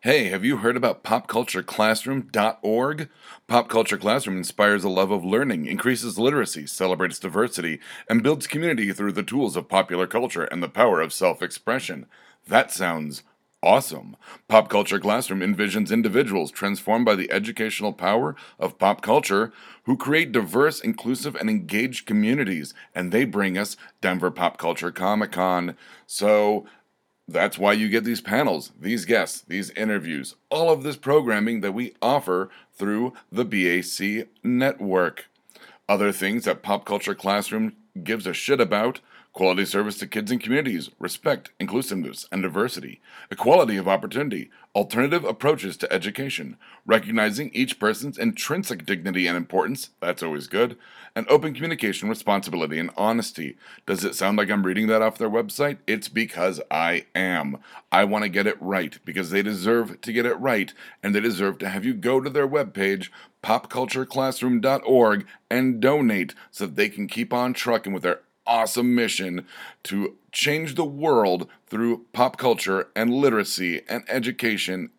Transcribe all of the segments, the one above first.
Hey, have you heard about popcultureclassroom.org? Pop Culture Classroom inspires a love of learning, increases literacy, celebrates diversity, and builds community through the tools of popular culture and the power of self expression. That sounds awesome. Pop Culture Classroom envisions individuals transformed by the educational power of pop culture who create diverse, inclusive, and engaged communities, and they bring us Denver Pop Culture Comic Con. So, that's why you get these panels, these guests, these interviews, all of this programming that we offer through the BAC network. Other things that Pop Culture Classroom gives a shit about quality service to kids and communities, respect, inclusiveness, and diversity, equality of opportunity, alternative approaches to education, recognizing each person's intrinsic dignity and importance, that's always good, and open communication, responsibility, and honesty. Does it sound like I'm reading that off their website? It's because I am. I want to get it right because they deserve to get it right, and they deserve to have you go to their webpage, popcultureclassroom.org, and donate so they can keep on trucking with their awesome mission to change the world through pop culture and literacy and education.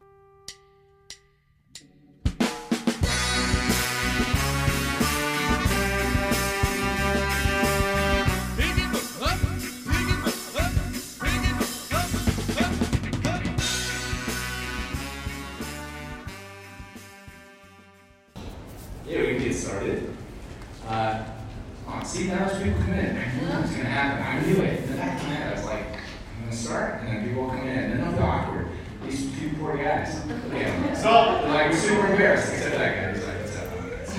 Guys. Them. So, they're like super embarrassed, except that guy. He's like, what's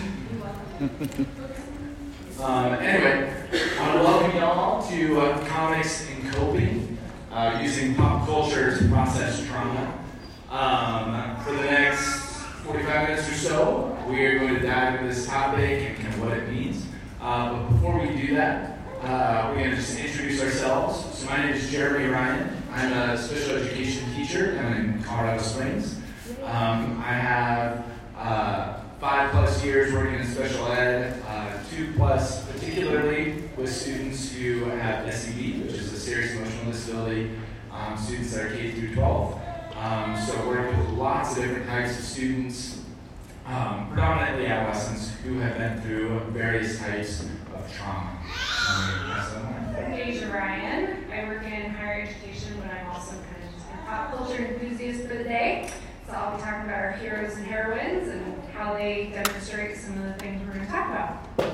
up? um, anyway, I want to welcome y'all to uh, Comics and Coping, uh, using pop culture to process trauma. Um, for the next 45 minutes or so, we are going to dive into this topic and kind of what it means. Uh, but before we do that, uh, we're going to just introduce ourselves. So my name is Jeremy Ryan. I'm a special education teacher down in Colorado Springs. Um, I have uh, five plus years working in special ed, uh, two plus particularly with students who have SED, which is a serious emotional disability, um, students that are K through 12. Um, so working with lots of different types of students, um, predominantly adolescents who have been through various types of trauma. Deja Ryan. I work in higher education, but I'm also kind of just a pop culture enthusiast for the day. So I'll be talking about our heroes and heroines and how they demonstrate some of the things we're going to talk about.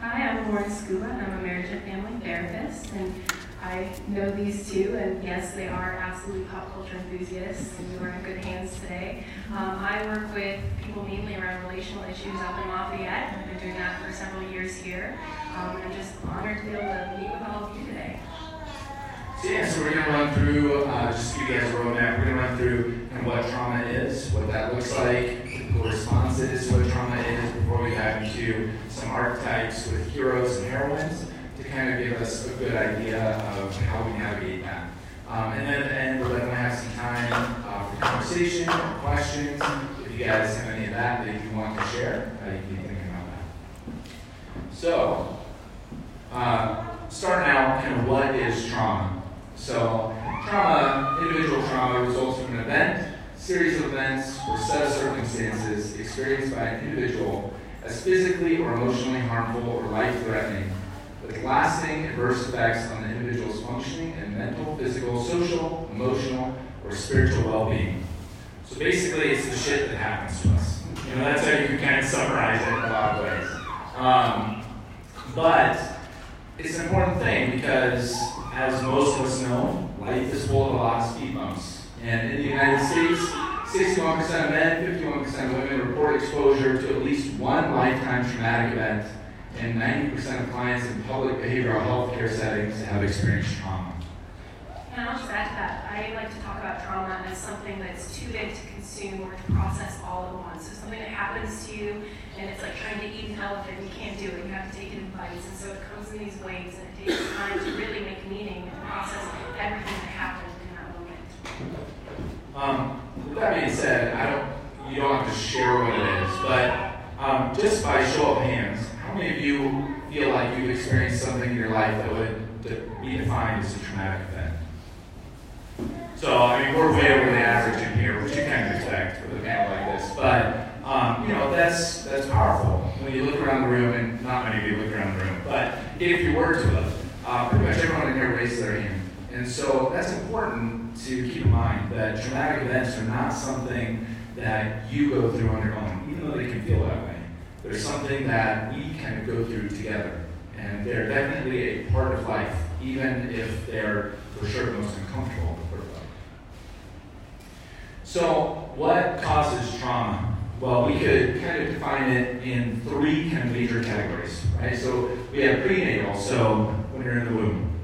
Hi, I'm Lauren Scuba, and I'm a marriage and family therapist, and I know these two, and yes, they are absolute pop culture enthusiasts, and you are in good hands today. Um, I work with people mainly around relational issues up in Lafayette. I've been doing that for several years here. Um, and I'm just honored to be able to meet with all of you today. So yeah, so we're gonna run through, uh, just to give you guys a roadmap, we're gonna run through of what trauma is, what that looks like, typical responses, what trauma is, before we dive into some archetypes with heroes and heroines to kind of give us a good idea of how we navigate that. Um, and then at the end, we're gonna have some time uh, for conversation, questions. If you guys have any of that that you want to share, uh, you can be thinking about that. So, uh, starting out, kind of what is trauma? So, trauma, individual trauma, results from an event, series of events, or set of circumstances experienced by an individual as physically or emotionally harmful or life-threatening, with lasting adverse effects on the individual's functioning and mental, physical, social, emotional, or spiritual well-being. So basically, it's the shit that happens to us. You know, that's how you can kind of summarize it in a lot of ways. Um, but it's an important thing because, as most of us know, life is full of a lot of speed bumps. And in the United States, 61% of men, 51% of women report exposure to at least one lifetime traumatic event, and 90% of clients in public behavioral health care settings have experienced trauma. And I'll just add to that, I like to talk about trauma as something that's too big to consume or to process all at once. So something that happens to you, and it's like trying to eat an elephant, you can't do it, you have to take it in bites. And so it comes in these waves, and it takes time to really make meaning and process everything that happened in that moment. Um, with that being said, I don't, you don't have to share what it is, but um, just by show of hands, many of you feel like you've experienced something in your life that would be defined as a traumatic event? So, I mean, we're way over the average in here, which you can expect with a panel like this. But, um, you know, that's, that's powerful. When you look around the room, and not many of you look around the room, but if you were to, uh, pretty much everyone in here raised their hand. And so that's important to keep in mind that traumatic events are not something that you go through on your own, even though they can feel that way. They're something that we can go through together. And they're definitely a part of life, even if they're for sure the most uncomfortable part of life. So, what causes trauma? Well, we could kind of define it in three kind of major categories, right? So we have prenatal, so when you're in the womb.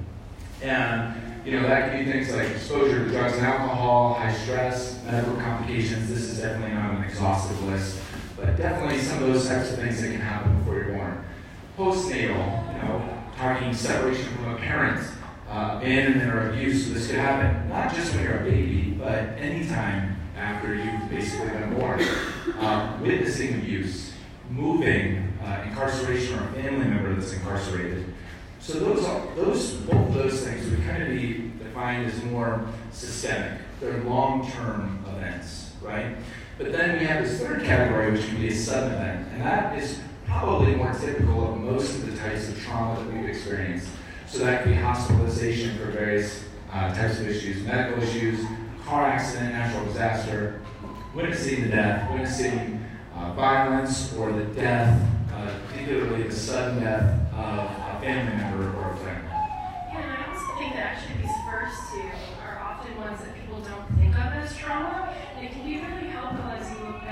And you know, that could be things like exposure to drugs and alcohol, high stress, medical complications. This is definitely not an exhaustive list, but definitely some of those types of things that can happen before you're born. Postnatal, you know, talking separation from a parent, uh, abandonment or abuse. So this could happen not just when you're a baby, but anytime after you've basically been born. Um, witnessing abuse, moving, uh, incarceration or a family member that's incarcerated. So those, those, both of those things would kind of be defined as more systemic. They're long-term events, right? But then we have this third category, which can be a sudden event, and that is probably more typical of most of the types of trauma that we've experienced. So that could be hospitalization for various uh, types of issues, medical issues, car accident, natural disaster, witnessing the death, witnessing uh, violence or the death, uh, particularly the sudden death of a family member or a friend. Yeah, and I also think that actually these first two are often ones that people don't think of as trauma. And it can be really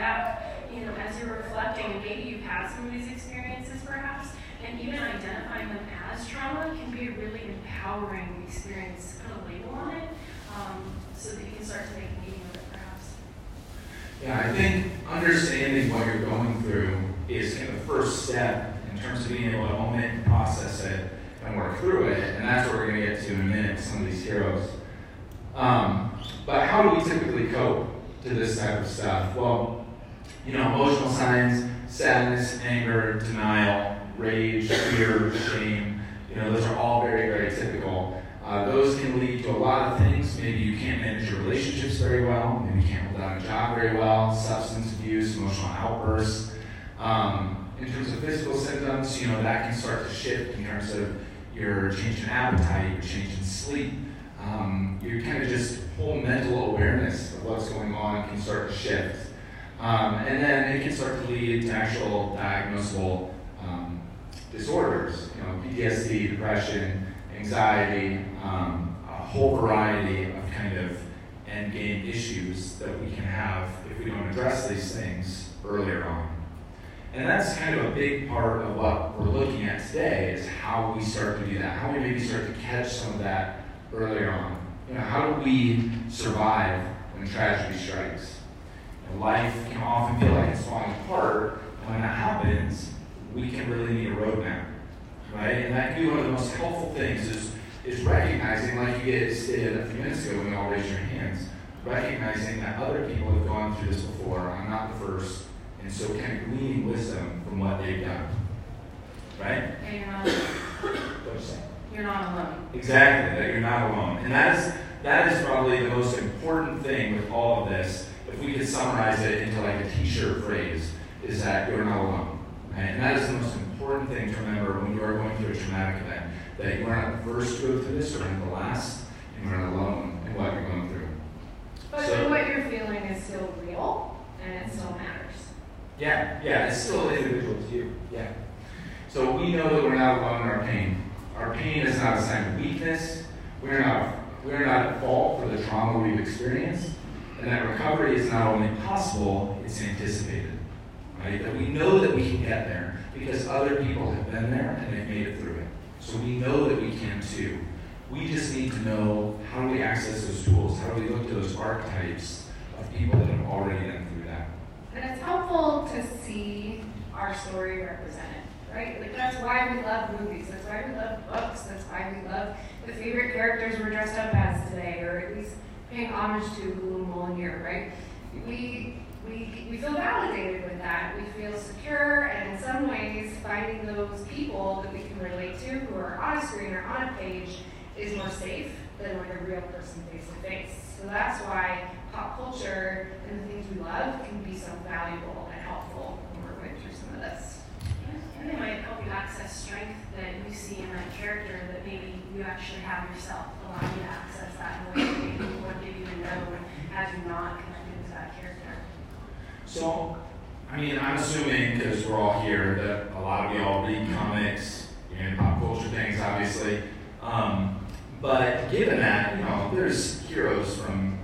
as you know, as you're reflecting, maybe you've had some of these experiences perhaps, and even identifying them as trauma can be a really empowering experience put a label on it um, so that you can start to make meaning of it perhaps. Yeah, I think understanding what you're going through is kind of the first step in terms of being able to own it and process it and work through it. And that's what we're going to get to in a minute, some of these heroes. Um, but how do we typically cope to this type of stuff? Well, you know, emotional signs, sadness, anger, denial, rage, fear, shame, you know, those are all very, very typical. Uh, those can lead to a lot of things. Maybe you can't manage your relationships very well. Maybe you can't hold down a job very well. Substance abuse, emotional outbursts. Um, in terms of physical symptoms, you know, that can start to shift in terms of your change in appetite, your change in sleep. Um, your kind of just whole mental awareness of what's going on can start to shift. Um, and then it can start to lead to actual diagnosable um, disorders, you know, PTSD, depression, anxiety, um, a whole variety of kind of end game issues that we can have if we don't address these things earlier on. And that's kind of a big part of what we're looking at today is how we start to do that, how we maybe start to catch some of that earlier on. You know, how do we survive when tragedy strikes? Life can often feel like it's falling apart, and when that happens, we can really need a roadmap, right? And that can be one of the most helpful things is, is recognizing, like you guys did a few minutes ago when you all raised your hands, recognizing that other people have gone through this before. I'm not the first. And so kind of gleaning wisdom from what they've done. Right? And you're not, What you say? you're not alone. Exactly, that you're not alone. And that is that is probably the most important thing with all of this. If we could summarize it into like a t-shirt phrase, is that you're not alone. Right? And that is the most important thing to remember when you are going through a traumatic event. That you are not the first to go through this or not the last, and you're not alone in what you're going through. But So- what you're feeling is still real and it still matters. Yeah, yeah, it's still individual to you. Yeah. So we know that we're not alone in our pain. Our pain is not a sign of weakness. We're not we're not at fault for the trauma we've experienced. And that recovery is not only possible, it's anticipated. Right? That we know that we can get there because other people have been there and they've made it through it. So we know that we can too. We just need to know how do we access those tools? How do we look to those archetypes of people that have already been through that? And it's helpful to see our story represented, right? Like that's why we love movies. That's why we love books. That's why we love the favorite characters we're dressed up as today, or at least paying homage to Blue Molinear, right? We we we feel validated with that. We feel secure, and in some ways, finding those people that we can relate to, who are on a screen or on a page, is more safe than like a real person face to face. So that's why pop culture and the things we love can be so valuable and helpful when we're going through some of this. And they might help you access strength that you see in that character that maybe you actually have yourself, allow you to access that in a that maybe you know had you not connected to that character. So, I mean, I'm assuming because we're all here that a lot of y'all read comics and pop culture things, obviously. Um, but given that, you know, there's heroes from,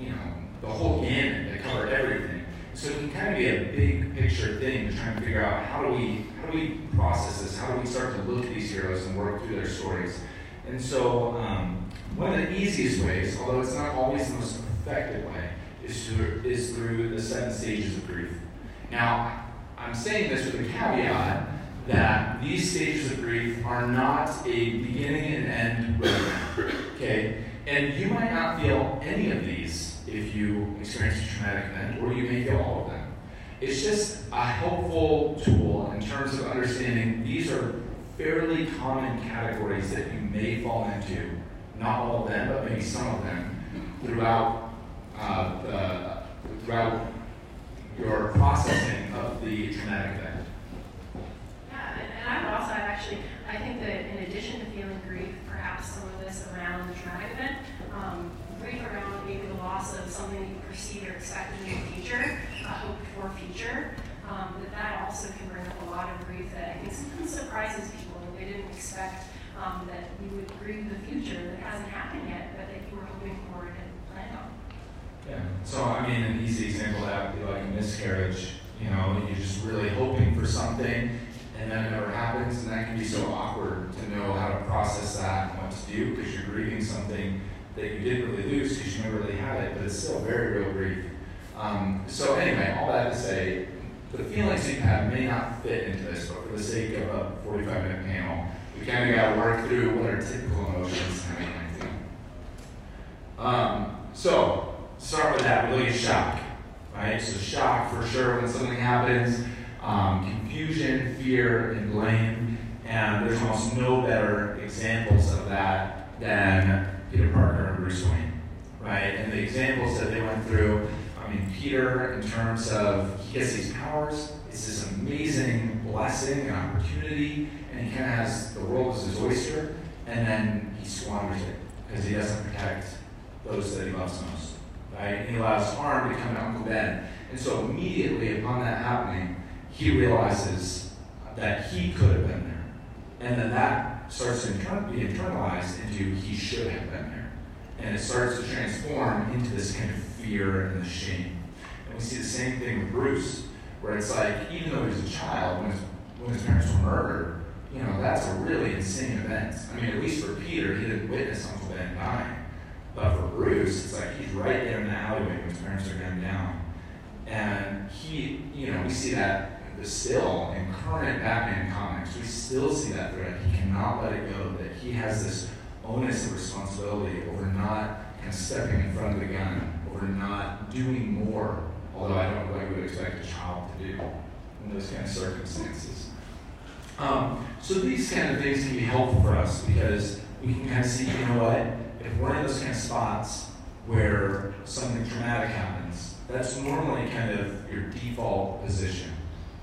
you know, the whole gamut that cover everything. So it can kind of be a big picture thing to try and figure out how do we how do we process this? How do we start to look at these heroes and work through their stories? And so um, one of the easiest ways, although it's not always the most effective way, is through, is through the seven stages of grief. Now, I'm saying this with a caveat that these stages of grief are not a beginning and end. Okay? And you might not feel any of these if you experience a traumatic event, or you may feel all of them. It's just a helpful tool in terms of understanding these are fairly common categories that you may fall into. Not all of them, but maybe some of them throughout uh, the, throughout your processing of the traumatic event. Yeah, and, I would also actually, I think that in addition to feeling grief, perhaps some of this around the traumatic event, um, grief around maybe the loss of something that you perceive or expected in the future, a hoped for future, um, that that also can bring up a lot of grief that I think sometimes surprises people that they didn't expect um, that you would grieve the future that hasn't happened yet, but that you were hoping for and planned on. Yeah. So I mean, an easy example of that would be like a miscarriage. You know, you're just really hoping for something, and then it never happens, and that can be so awkward to know how to process that and what to do because you're grieving something that you didn't really lose because you never really had it, but it's still very real grief. Um, so anyway, all that to say, the feelings you have may not fit into this, but for the sake of a 45 minute panel, we kind of got to work through what are typical emotions. Um, so, start with that. Look shock, right? So, shock for sure when something happens, um, confusion, fear, and blame. And there's almost no better examples of that than Peter Parker and Bruce Wayne, right? And the examples that they went through I mean, Peter, in terms of he gets these powers, it's this amazing blessing and opportunity, and he kind of has the world as his oyster, and then he squanders it because he doesn't protect those that he loves most, right? And he allows harm to come to Uncle Ben. And so immediately upon that happening, he realizes that he could have been there. And then that starts to be internalized into he should have been there. And it starts to transform into this kind of fear and the shame. And we see the same thing with Bruce, where it's like, even though he was a child, when his, when his parents were murdered, you know, that's a really insane event. I mean, at least for Peter, he didn't witness Uncle Ben dying. But for Bruce, it's like he's right there in the alleyway when his parents are gunned down. And he, you know, we see that still in current Batman comics. We still see that thread. He cannot let it go, that he has this onus of responsibility over not kind of stepping in front of the gun, over not doing more, although I don't know what you would expect a child to do in those kind of circumstances. Um, so these kind of things can be helpful for us because we can kind of see, you know what, if we're in those kind of spots where something traumatic happens, that's normally kind of your default position.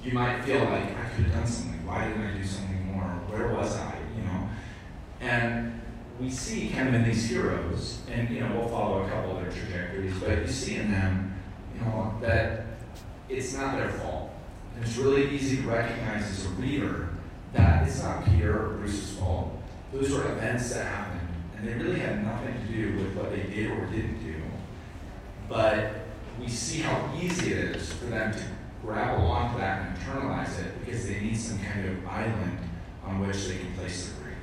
You might feel like I could have done something. Why didn't I do something more? Where was I? You know, and we see kind of in these heroes, and you know, we'll follow a couple of their trajectories, but you see in them, you know, that it's not their fault. And it's really easy to recognize as a reader that it's not Peter or Bruce's fault. Those were events that happened, and they really had nothing to do with what they did or didn't do. But we see how easy it is for them to grapple onto that and internalize it because they need some kind of island on which they can place their grief.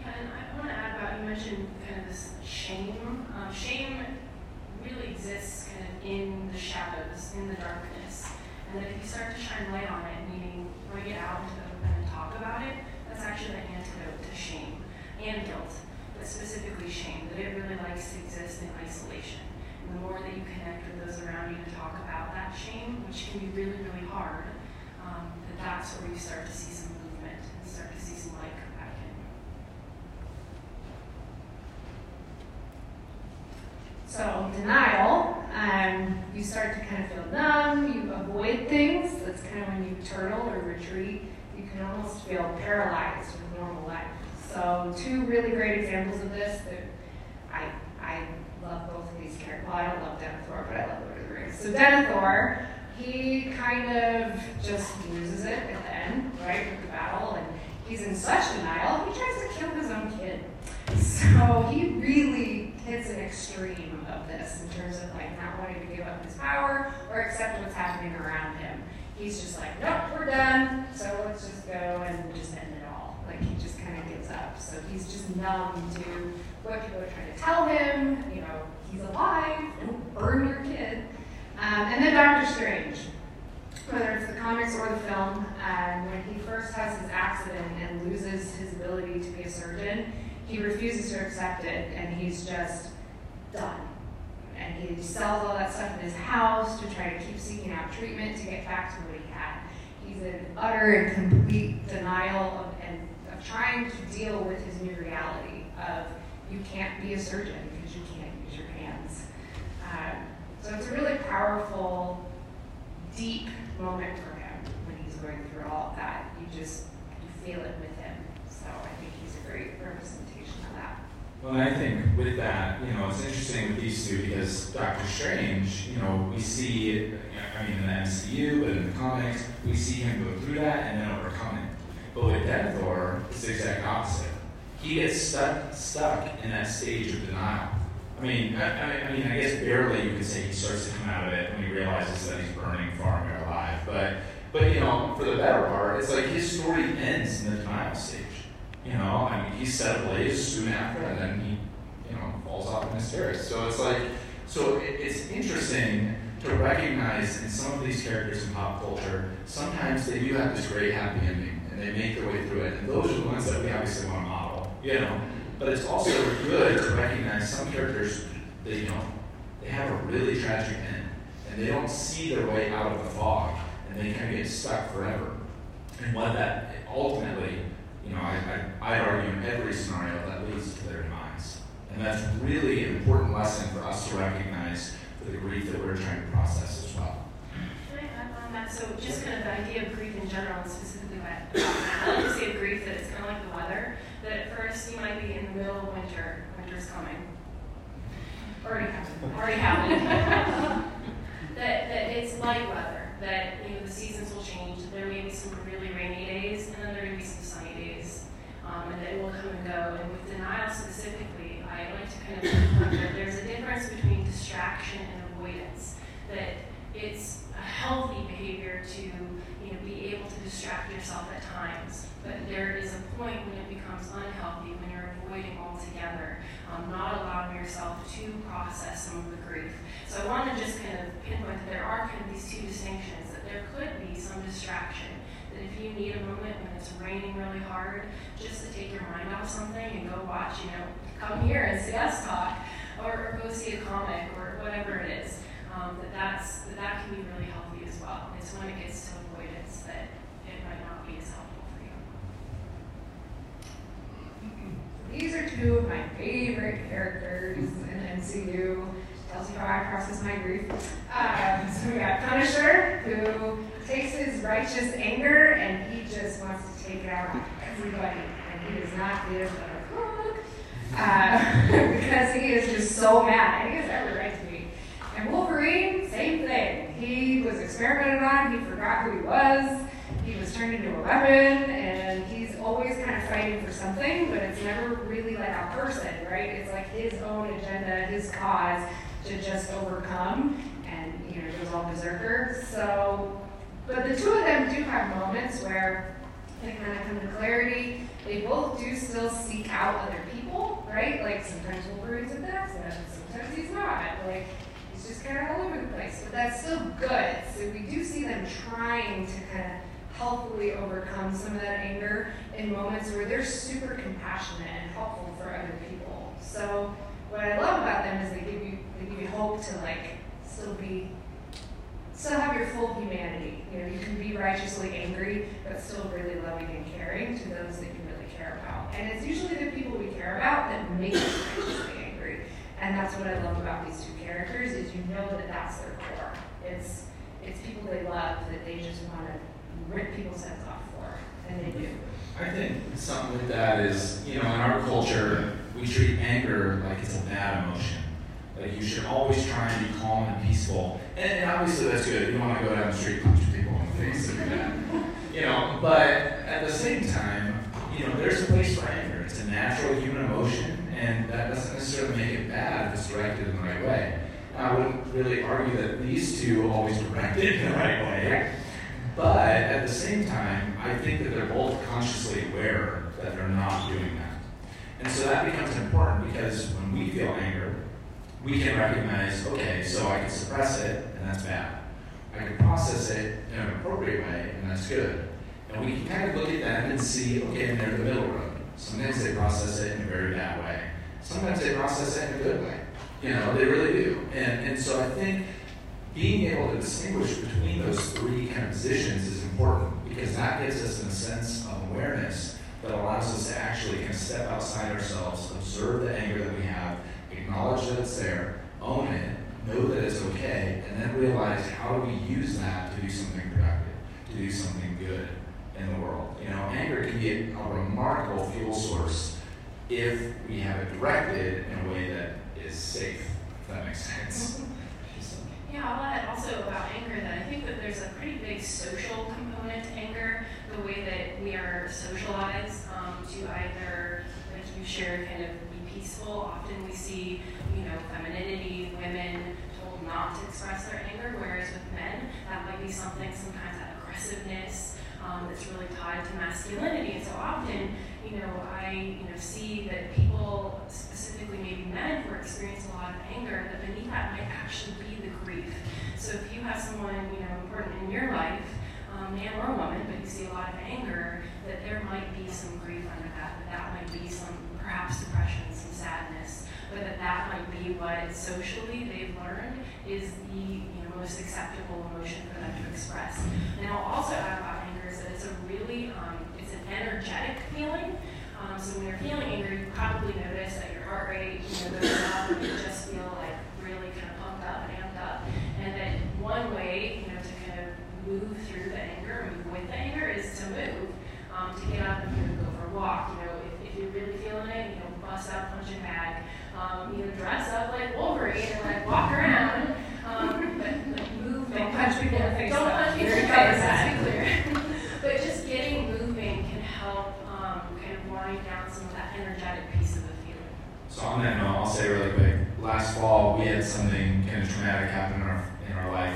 Yeah, and I want to add about you mentioned kind of this shame. Um, shame really exists kind of in the shadows, in the darkness, and if you start to shine light on it, meaning bring it out into the open and talk about it, that's actually the antidote to shame and guilt, but specifically shame. That it really likes to exist in isolation. The more that you connect with those around you to talk about that shame, which can be really, really hard, um, that that's where you start to see some movement and start to see some light come back in. So denial, um, you start to kind of feel numb, you avoid things. That's kind of when you turtle or retreat. You can almost feel paralyzed with normal life. So two really great examples of this that I I love both of these characters. Well, I don't love Denethor, but I love Lord of the Rings. So Denethor, he kind of just loses it at the end, right, with the battle, and he's in such denial, he tries to kill his own kid. So he really hits an extreme of this in terms of like not wanting to give up his power or accept what's happening around him. He's just like, nope, we're done. So let's just go and just end it all. Like he just kind of gives up. So he's just numb to what people are trying to tell him. You know, he's alive. Don't burn your kid. Doctor Strange whether it's the comics or the film, um, when he first has his accident and loses his ability to be a surgeon, he refuses to accept it and he's just done. And he sells all that stuff in his house to try to keep seeking out treatment to get back to what he had. He's in utter and complete denial of, and, of trying to deal with his new reality of you can't be a surgeon because you can't use your hands. Um, so it's a really powerful, deep moment for him when he's going through all of that. You just you feel it with him. So I think he's a great representation of that. Well, I think with that, you know, it's interesting with these two because Doctor Strange, you know, we see, I mean, in the MCU, but in the comics, we see him go through that and then overcome it. But with Denethor, it's the exact opposite. He gets stuck, stuck in that stage of denial. I mean, I, I, mean, I guess barely you could say he starts to come out of it when he realizes that he's burning Faramir alive. But, but you know, for the better part, it's like his story ends in the denial stage. You know, I mean, he's set ablaze soon after, and then he, you know, falls off in hysterics. So it's like, so it, it's interesting to recognize in some of these characters in pop culture, sometimes they do have this great happy ending, and they make their way through it, and those are the ones that we obviously want to model. You know, but it's also good to recognize some characters that you know they have a really tragic end, and they don't see their way out of the fog, and they kind of get stuck forever. And what that ultimately you know, I, I, I'd argue in every scenario that leads to their demise. And that's really an important lesson for us to recognize for the grief that we're trying to process as well. Can I add on that? So just kind of the idea of grief in general, and specifically what uh, I like to say of grief that it's kind of like the weather, that at first you might be in the middle of winter, winter's coming. Already happened. Already happened. that, that it's light weather, that you know the seasons will change. There may be some really rainy days, and then there may be some sunny days, um, and that it will come and go. And with denial specifically, I like to kind of think that there's a difference between distraction and avoidance. That it's a healthy behavior to know be able to distract yourself at times, but there is a point when it becomes unhealthy when you're avoiding altogether, um, not allowing yourself to process some of the grief. So I want to just kind of pinpoint that there are kind of these two distinctions. That there could be some distraction that if you need a moment when it's raining really hard, just to take your mind off something and go watch, you know, come here and see us talk, or, or go see a comic or whatever it is, um, that that's, that that can be really healthy as well. It's when it gets to avoidance that it might not be as helpful for you. These are two of my favorite characters in MCU tells you how I process my grief. Um, so we got Punisher, who takes his righteous anger and he just wants to take it out everybody. And he does not give a fuck uh, because he is just so mad. And he has every right to be. And Wolverine, same thing. He was experimented on, he forgot who he was, he was turned into a weapon, and he's always kind of fighting for something, but it's never really like a person, right? It's like his own agenda, his cause to just overcome, and you know, goes all berserker. So but the two of them do have moments where they kind of come to clarity. They both do still seek out other people, right? Like sometimes Wolverine's with X-Men, sometimes he's not. Like he's just kind of all over the place. But that's still good. So we do see them trying to kind of healthily overcome some of that anger in moments where they're super compassionate and helpful for other people. So what I love about them is they give you they give you hope to like still be still have your full humanity. You know, you can be righteously angry, but still really loving and caring to those that you really care about. And it's usually the people we care about that make us righteously angry. And and that's what I love about these two characters is you know that that's their core. It's it's people they love that they just want to rip people's heads off for, and they do. I think something with that is, you know, in our culture, we treat anger like it's a bad emotion. Like you should always try and be calm and peaceful. And, and obviously that's good. You don't want to go down the street punch people in the face and do that. You know, but at the same time, you know, there's a place for anger. It's a natural human emotion, and that doesn't necessarily make it bad if it's directed in the right way. I wouldn't really argue that these two always directed in the right way. But at the same time, I think that they're both consciously aware that they're not doing that. And so that becomes important because when we feel anger, we can recognize, okay, so I can suppress it, and that's bad. I can process it in an appropriate way, and that's good. And we can kind of look at them and see, okay, and they're in the middle road. Sometimes they process it in a very bad way. Sometimes they process it in a good way. You know, they really do. And, and so I think being able to distinguish between those three kind of positions is important because that gives us a sense of awareness that allows us to actually kind of step outside ourselves, observe the anger that we have, acknowledge that it's there, own it, know that it's okay, and then realize how do we use that to do something productive, to do something good in the world. You know, anger can be a remarkable fuel source if we have it directed in a way that is safe, if that makes sense. Yeah, I'll add also about anger that I think that there's a pretty big social component to anger, the way that we are socialized um, to either, like you shared, kind of be peaceful. Often we see, you know, femininity, women told not to express their anger, whereas with men, that might be something, sometimes that aggressiveness um, that's really tied to masculinity. And so often, you know, I, you know, see that people, specifically maybe men who experience a lot of anger, that beneath that might actually be grief. So if you have someone, you know, important in your life, um, man or woman, but you see a lot of anger, that there might be some grief under that, that that might be some perhaps depression, some sadness, but that that might be what socially they've learned is the you know, most acceptable emotion for them to express. And I'll also add about anger is that it's a really, um, it's an energetic feeling. Um, so when you're feeling angry, you probably notice that your heart rate, you know, goes up, and you just feel like really kind of pumped up and up. And that one way, you know, to kind of move through the anger, move with the anger, is to move, um, to get up and you know, go for a walk. You know, if, if you're really feeling it, you know, bust out punching bag, um, you know, dress up like Wolverine and like walk around, um, but like move. Don't punch people in the face. Don't though. punch people in the Very face. bad. Let's be clear. but just getting moving can help um, kind of wind down some of that energetic piece of the feeling. So on that note, I'll say really quick. Last fall, we had something kind of traumatic happen in our in our life,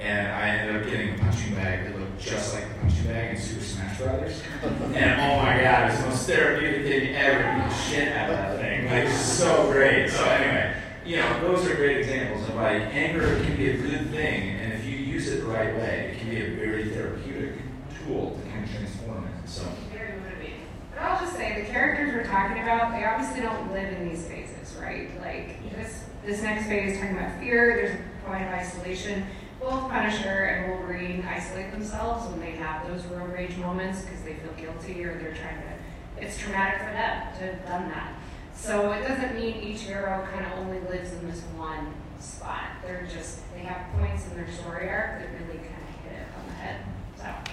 and I ended up getting a punching bag that looked just like the punching bag in Super Smash Brothers. and oh my god, it was therapeutic thing ever. Beat shit out of that thing. Like so great. So anyway, you know, those are great examples of like anger can be a good thing, and if you use it the right way, it can be a very therapeutic tool to kind of transform it. So. Very motivating. But I'll just say the characters we're talking about, they obviously don't live in these phases, right? Like this this next phase talking about fear, there's a point of isolation. Both Punisher and Wolverine isolate themselves when they have those road rage moments because they feel guilty or they're trying to it's traumatic for them to have done that. So it doesn't mean each hero kind of only lives in this one spot. They're just they have points in their story arc that really kind of hit it on the head. So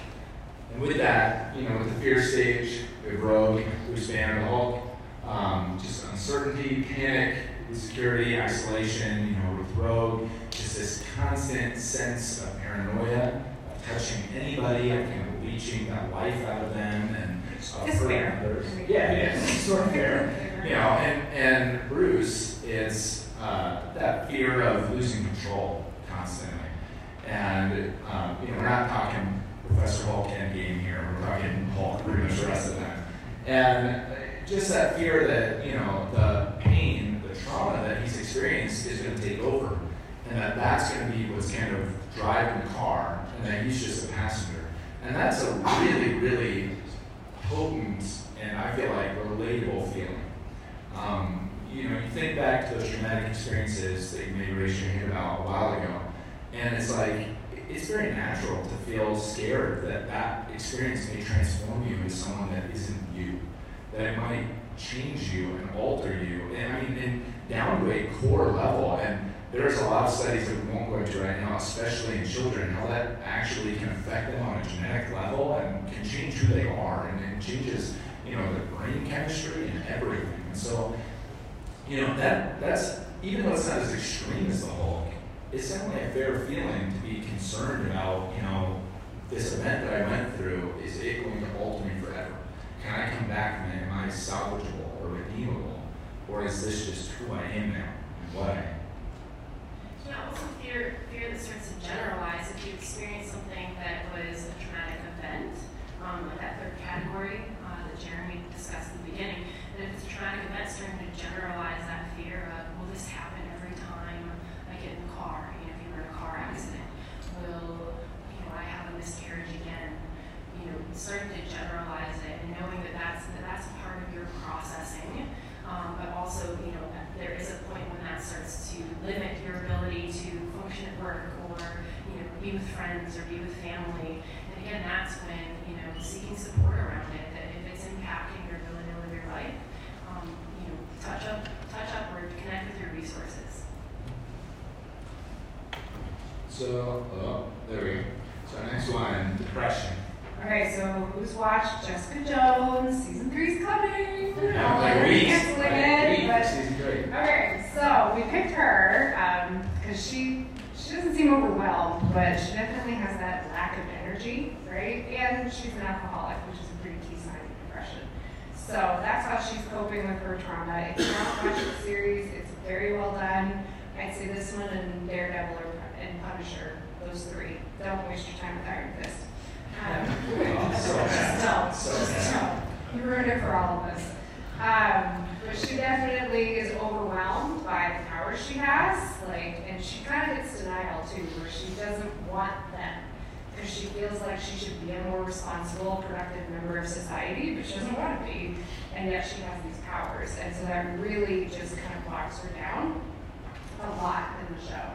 And with that, you know, with the fear stage, have Rogue, Bruce Banner, the Hulk, um, just uncertainty, panic, insecurity, isolation, you know, with Rogue, just this constant sense of paranoia, of touching anybody, of kind of leeching that life out of them and uh, It's fair. Yeah, yeah, it's sort of fair. You know, and, and Bruce is uh, that fear of losing control constantly. And, um, you know, we're not talking Professor Hulk Endgame here, we're talking Hulk pretty much the rest of them. And uh, just that fear that, you know, the pain, the trauma that he's experienced is going to take over. And that that's going to be what's kind of driving the car, and that he's just a passenger. And that's a really, really potent and I feel like relatable feeling. Um, you know, you think back to those traumatic experiences that you maybe raised your hand about a while ago, and it's like it's very natural to feel scared that that experience may transform you into someone that isn't you, that it might change you and alter you. And I mean, and down to a core level. And there's a lot of studies that we won't go into right now, especially in children, how that actually can affect them on a genetic level and can change who they are and, and changes, you know, their brain chemistry and everything. And so, you know, that that's even though it's not as extreme as the Hulk, it's definitely a fair feeling to be concerned about, you know, this event that I went through, is it going to alter me forever? Can I come back and am I salvageable or redeemable? Or is this just who I am now and what I am? Yeah, also fear, fear that starts to generalize. If you experience something that was a traumatic event, um, like that third category uh, that Jeremy discussed in the beginning, and if it's a traumatic event, starting to generalize that fear of, will this happen every time I get in the car? You know, if you were in a car accident, will you know I have a miscarriage again? You know, starting to generalize it and knowing that that's that that's part of your processing, um, but also you know there is a point when that starts to limit your ability to function at work or you know be with friends or be with family. And again, that's when you know seeking support around it. That if it's impacting your ability to live your life, um, you know, touch up, touch up, or connect with your resources. So, oh, there we go. So next one, depression. Okay, so who's watched Jessica Jones? Season three's coming. Yeah, like we're weeks, canceling like weeks, but season three. Okay, so we picked her because she she doesn't seem overwhelmed, but she definitely has that lack of energy, right? And she's an alcoholic, which is a pretty key sign of depression. So that's how she's coping with her trauma. If you haven't watched the series, it's very well done. I'd say this one and Daredevil or, and Punisher, those three. Don't waste your time with Iron Fist. Um, so. So. You ruined it for all of us. Um, but she definitely is overwhelmed by the powers she has, like, and she kind of gets denial too, where she doesn't want them because she feels like she should be a more responsible, productive member of society, but she doesn't want to be, and yet she has these powers, and so that really just kind of bogs her down a lot in the show.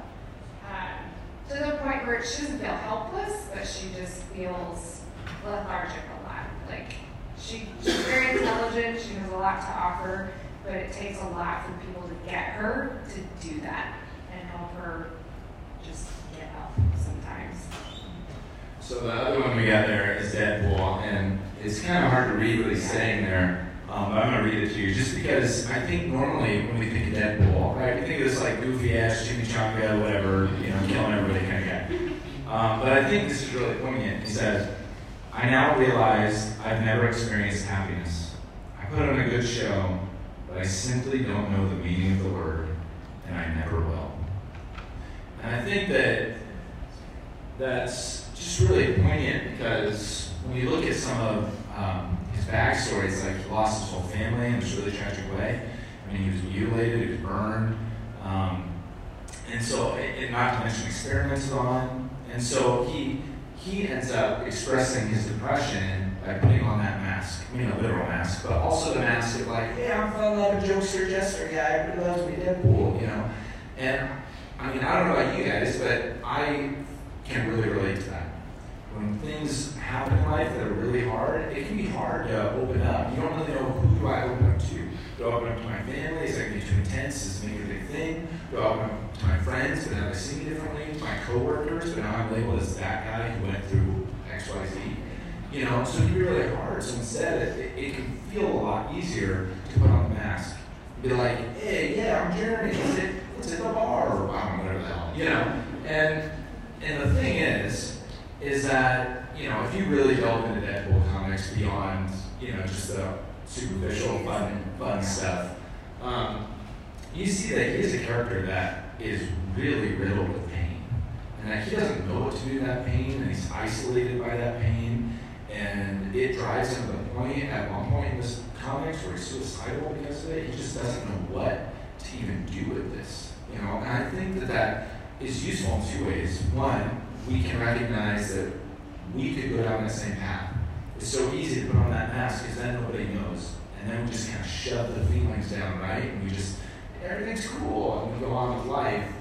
Um, to the point where she doesn't feel helpless, but she just feels lethargic a lot. Like she, she's very intelligent, she has a lot to offer, but it takes a lot for people to get her to do that and help her just get help sometimes. So the other one we got there is Deadpool, and it's kind of hard to read what he's saying there. Um, but I'm gonna read it to you just because I think normally when we think of Deadpool, right, we think of this like goofy ass chimichanga, whatever, you know, killing everybody kind of guy. Um, but I think this is really poignant. He says, "I now realize I've never experienced happiness. I put on a good show, but I simply don't know the meaning of the word, and I never will." And I think that that's just really poignant because when you look at some of um, his backstory, it's like he lost his whole family in this really tragic way. I mean, he was mutilated, he was burned, um, and so, and not to mention experimented on. And so he he ends up expressing his depression by putting on that mask. I mean, a literal mask, but also the mask of like, yeah, I'm fun love a jokester, jester guy, everybody loves me, Deadpool, you know. And I mean, I don't know about you guys, but I can really relate to that. When things happen in life that are really hard, it can be hard to open up. You don't really know who do I open up to. Do I open up to my family? Is that going to be too intense? Is it make it a big thing? Do I open up to my friends, but now they see me differently? My coworkers, but now I'm labeled as that guy who went through X, Y, Z. You know, so it can be really hard. So instead, it, it can feel a lot easier to put on the mask. Be like, hey, yeah, I'm Jeremy. Let's hit, let's hit the bar, or I don't know, whatever the hell. You know, and and the thing is, is that you know, if you really delve into Deadpool comics beyond you know just the superficial fun fun stuff, um, you see that he is a character that is really riddled with pain, and he doesn't know what to do with that pain, and he's isolated by that pain, and it drives him to the point at one point in this comics where he's suicidal because of it. He just doesn't know what to even do with this, you know. And I think that that is useful in two ways. One, we can recognize that we could go down that same path. It's so easy to put on that mask because then nobody knows. And then we just kind of shove the feelings down, right? And we just, everything's cool, and we go on with life.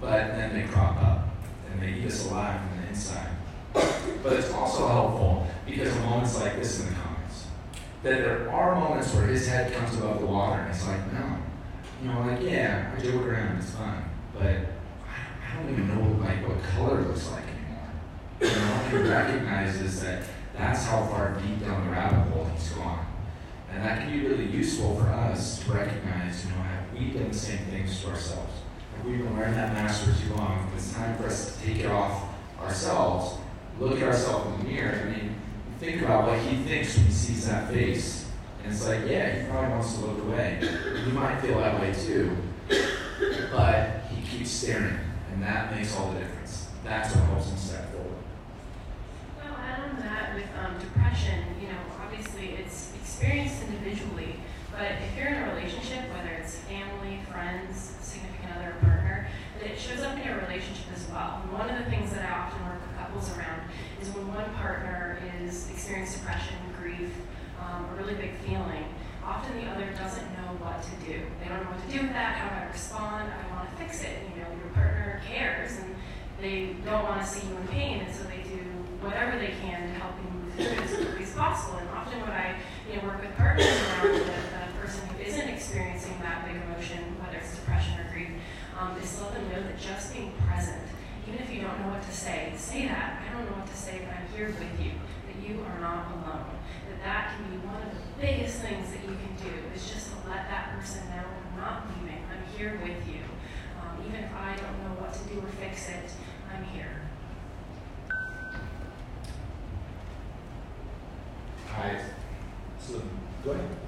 But then they crop up and they eat us alive from the inside. But it's also helpful because of moments like this in the comics. That there are moments where his head comes above the water and it's like, no, you know, like, yeah, I joke around, it's fun, but I, I don't even know like what color looks like anymore. You know, he recognizes that that's how far deep down the rabbit hole he's gone. And that can be really useful for us to recognize, you know, have we done the same things to ourselves? Have we've been wearing that mask for too long? It's time for us to take it off ourselves, look at ourselves in the mirror. I mean, think about what he thinks when he sees that face. And it's like, yeah, he probably wants to look away. You might feel that way too. But he keeps staring, and that makes all the difference. That's what helps him step forward. Well, add on that with um, depression, you know, obviously it's experienced individually, but if you're in a relationship, whether it's family, friends, significant other, partner, that it shows up in your relationship as well. And one of the things that I often work with couples around is when one partner is experiencing depression, grief, um, a really big feeling, often the other doesn't know what to do. They don't know what to do with that. How do I respond? I want to fix it. You know, your partner cares and they don't want to see you in pain, and so they do whatever they can to help you move through it as quickly as possible. And often, what I you know work with partners around the, isn't experiencing that big emotion, whether it's depression or grief, um, is to let them know that just being present, even if you don't know what to say, say that. I don't know what to say, but I'm here with you. That you are not alone. That that can be one of the biggest things that you can do is just to let that person know I'm not leaving. I'm here with you. Um, even if I don't know what to do or fix it, I'm here. Right. So, go ahead.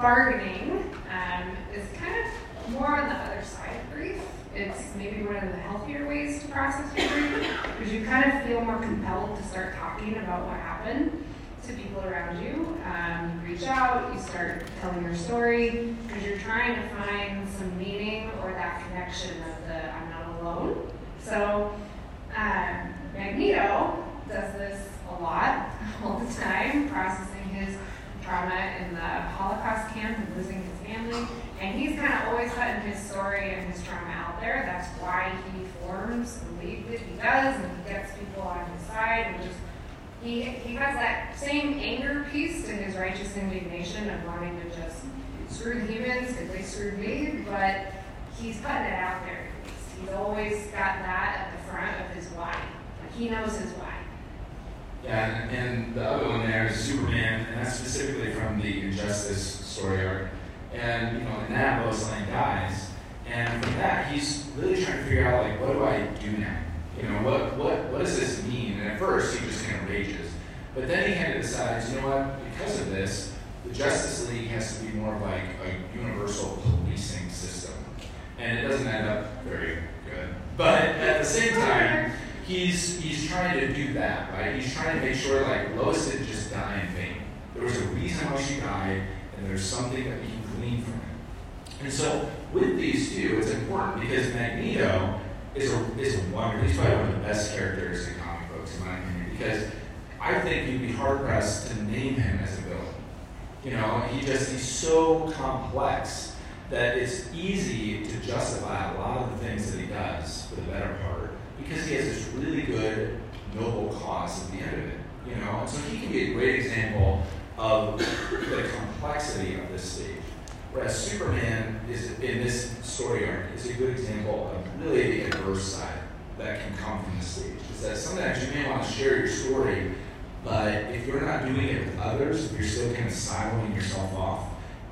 Bargaining um, is kind of more on the other side of grief. It's maybe one of the healthier ways to process your grief because you kind of feel more compelled to start talking about what happened to people around you. Um, you reach out, you start telling your story because you're trying to find some meaning or that connection of the I'm not alone. So um, Magneto does this a lot, all the time, processing his trauma in the Holocaust camp and losing his family. And he's kind of always putting his story and his trauma out there. That's why he forms the league that he does, and he gets people on his side. And just he he has that same anger piece to his righteous indignation of wanting to just screw the humans because they screwed me. But he's putting it out there. He's always got that at the front of his why. Like he knows his why. Yeah, and, the other one there is Superman, and that's specifically from the Injustice story arc. And you know, in that Lois Lane dies, and from that he's really trying to figure out like, what do I do now? You know, what what what does this mean? And at first he just kind of rages, but then he kind of decides, you know what? Because of this, the Justice League has to be more of like a universal policing system, and it doesn't end up very good. But at the same time he's he's trying to do that, right? He's trying to make sure like Lois didn't just die in vain. There was a reason why she died, and there's something that we can glean from it. And so with these two, it's important because Magneto is a is a wonder. He's probably one of the best characters in comic books, in my opinion, because I think you'd be hard pressed to name him as a villain. You know, he just he's so complex that it's easy to justify a lot of the things that he does for the better part because he has this really good, noble cause at the end of it. You know, and so he can be a great example of the complexity of this stage. Whereas Superman is in this story arc is a good example of really the adverse side that can come from the stage. Is that sometimes you may want to share your story, but if you're not doing it with others, if you're still kind of siloing yourself off,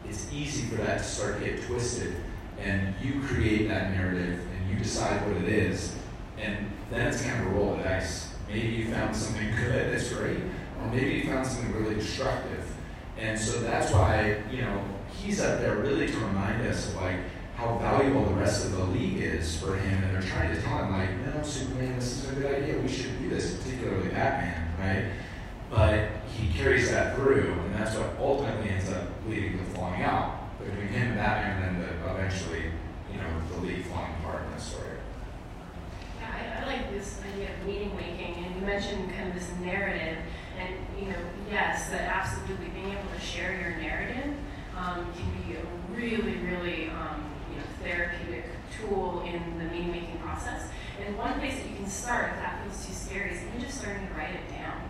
it's easy for that to start to get twisted, and you create that narrative and you decide what it is, and then it's kind of a roll of dice. Maybe you found something good that's great, or maybe you found something really destructive. And so that's why, you know, he's up there really to remind us of like how valuable the rest of the league is for him. And they're trying to tell him like, no, Superman, this is a good idea. We should do this, particularly Batman, right? But he carries that through, and that's what ultimately ends up leading to falling out between him and Batman, and then the, eventually, you know, the league falling apart in the story. I like this idea of meaning making, and you mentioned kind of this narrative, and you know, yes, that absolutely being able to share your narrative um, can be a really, really um, you know therapeutic tool in the meaning making process. And one place that you can start if that feels too scary is even just starting to write it down.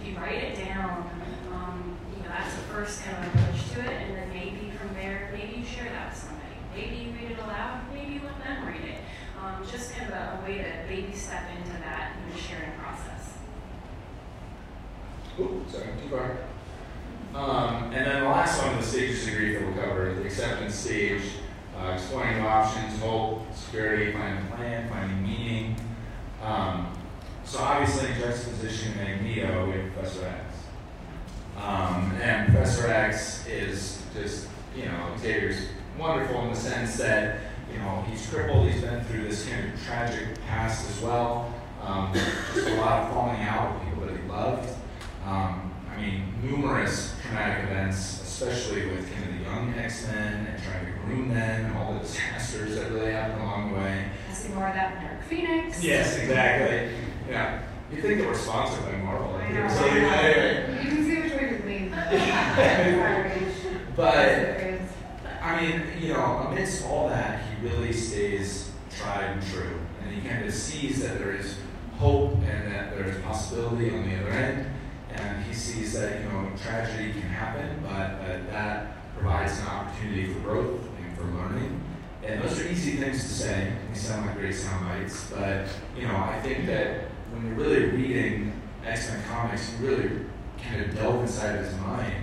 If you write it down, um, you know that's the first kind of approach to it, and then maybe from there, maybe you share that with somebody. Maybe you read it aloud, maybe you let them read it. Um, just kind of a, a way to baby step into that in the sharing process. Ooh, sorry, too far. Um, and then the last one, the stages of grief that we'll cover, the acceptance stage, uh, exploring options, hope, security, finding a plan, finding meaning. Um, so obviously in juxtaposition Magneto, have Professor X. Um, and Professor X is just, you know, Xavier's wonderful in the sense that, you know, he's crippled, he's been through this kind of tragic past as well. Um, just a lot of falling out with people that he loved. Um, I mean, numerous traumatic events, especially with kind of the young X-Men and trying to groom them and all the disasters that really happened along the way. I see more of that in Dark Phoenix. Yes, exactly. Yeah. You think they were sponsored by Marvel. I know. So, anyway. You can see which way to lean. But I mean, you know, amidst all that, he really stays tried and true. And he kind of sees that there is hope and that there is possibility on the other end. And he sees that, you know, tragedy can happen, but that provides an opportunity for growth and for learning. And those are easy things to say. They sound like great sound bites, but, you know, I think that when you're really reading X-Men comics, you really kind of delve inside of his mind,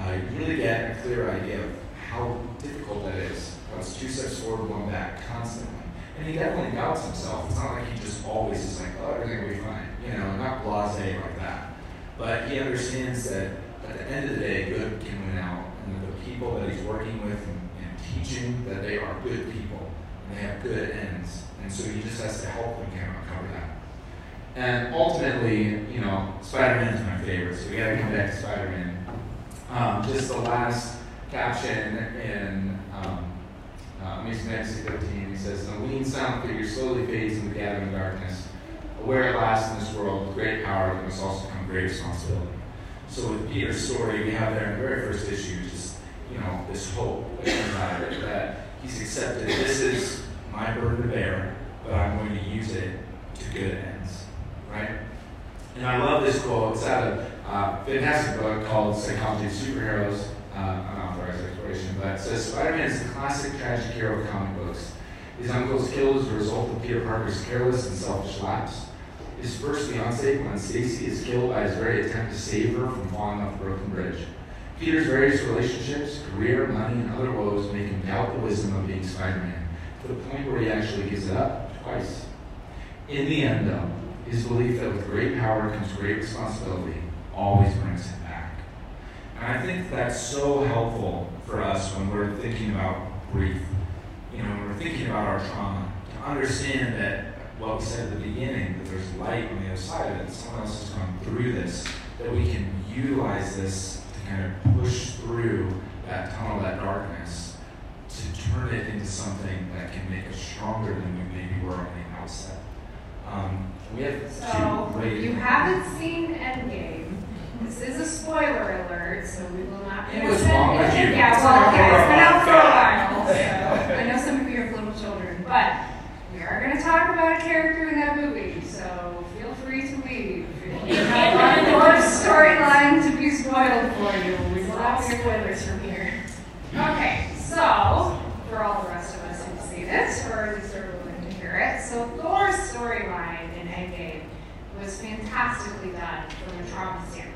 uh, you really get a clear idea of how difficult that is. It's two steps forward, one back, constantly. And he definitely doubts himself. It's not like he just always is like, oh, everything will be fine. You know, not blasé like that. But he understands that at the end of the day, good can win out. And the people that he's working with and, and teaching, that they are good people. And they have good ends. And so he just has to help them kind of uncover that. And ultimately, you know, Spider-Man is my favorite, so we gotta come back to Spider-Man. Um, just the last caption in um, uh, Amazing Fantasy 13, he says, The lean sound figure slowly fades in the gathering darkness. Aware at last in this world, with great power, there must also come great responsibility. So with Peter's story, we have there in the very first issue, just, you know, this hope that he's accepted, this is my burden to bear, but I'm going to use it to good ends, right? And I love this quote. It's out of a fantastic book called Psychology of Superheroes, uh, unauthorized exploration, but says Spider-Man is the classic tragic hero of comic books. His uncle is killed as a result of Peter Parker's careless and selfish lapse. His first fiancee, Gwen Stacy, is killed by his very attempt to save her from falling off a broken bridge. Peter's various relationships, career, money, and other woes make him doubt the wisdom of being Spider-Man, to the point where he actually gives it up twice. In the end, though, his belief that with great power comes great responsibility always brings him. And I think that's so helpful for us when we're thinking about grief. You know, when we're thinking about our trauma, to understand that what we said at the beginning, that there's light on the other side of it, someone else has gone through this, that we can utilize this to kind of push through that tunnel, that darkness, to turn it into something that can make us stronger than we maybe were on the outset. Um, we have So, you haven't seen Endgame, this is a spoiler alert, so we will not be It was long with you. Yeah, well, yeah, it's been out for a while. so I know some of you have little children, but we are gonna talk about a character in that movie, so feel free to leave. If you want your storyline to be spoiled for you, we will not be spoilers from here. Okay, so for all the rest of us who've seen it, or at least are willing to hear it, so Thor's storyline in Endgame was fantastically done from a trauma standpoint.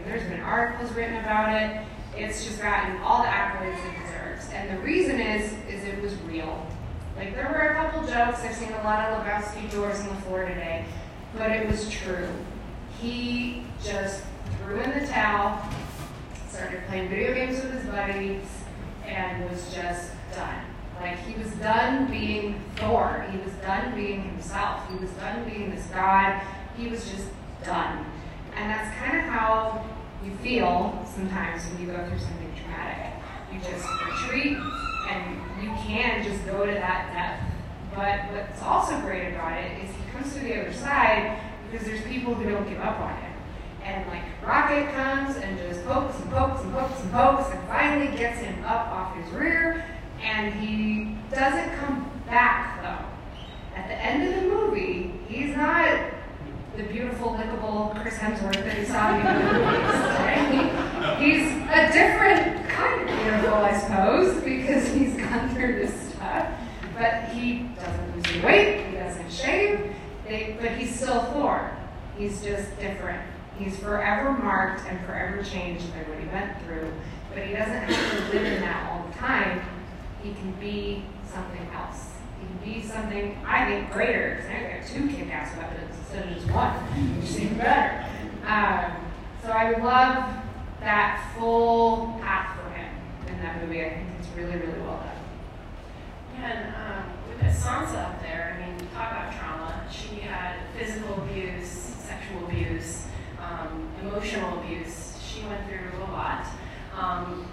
Mean, there's been articles written about it. It's just gotten all the accolades it deserves, and the reason is, is it was real. Like there were a couple jokes. I've seen a lot of Lebowski Thors on the floor today, but it was true. He just threw in the towel, started playing video games with his buddies, and was just done. Like he was done being Thor. He was done being himself. He was done being this god. He was just done. And that's kind of how you feel sometimes when you go through something traumatic. You just retreat and you can just go to that depth. But what's also great about it is he comes to the other side because there's people who don't give up on him. And like Rocket comes and just pokes and pokes and pokes and pokes and finally gets him up off his rear. And he doesn't come back though. At the end of the movie, he's not the beautiful, lickable Chris Hemsworth that he saw in the movies. He's a different kind of beautiful, I suppose, because he's gone through this stuff. But he doesn't lose any weight, he doesn't shave, they, but he's still Thor. He's just different. He's forever marked and forever changed by what he went through. But he doesn't have to live in that all the time. He can be something else. Can be something, I think, greater. I got two kick ass weapons instead of just one, which seems better. Um, so I love that full path for him in that movie. I think it's really, really well done. Yeah, and um, with that Sansa up there, I mean, talk about trauma. She had physical abuse, sexual abuse, um, emotional abuse. She went through a lot. Um,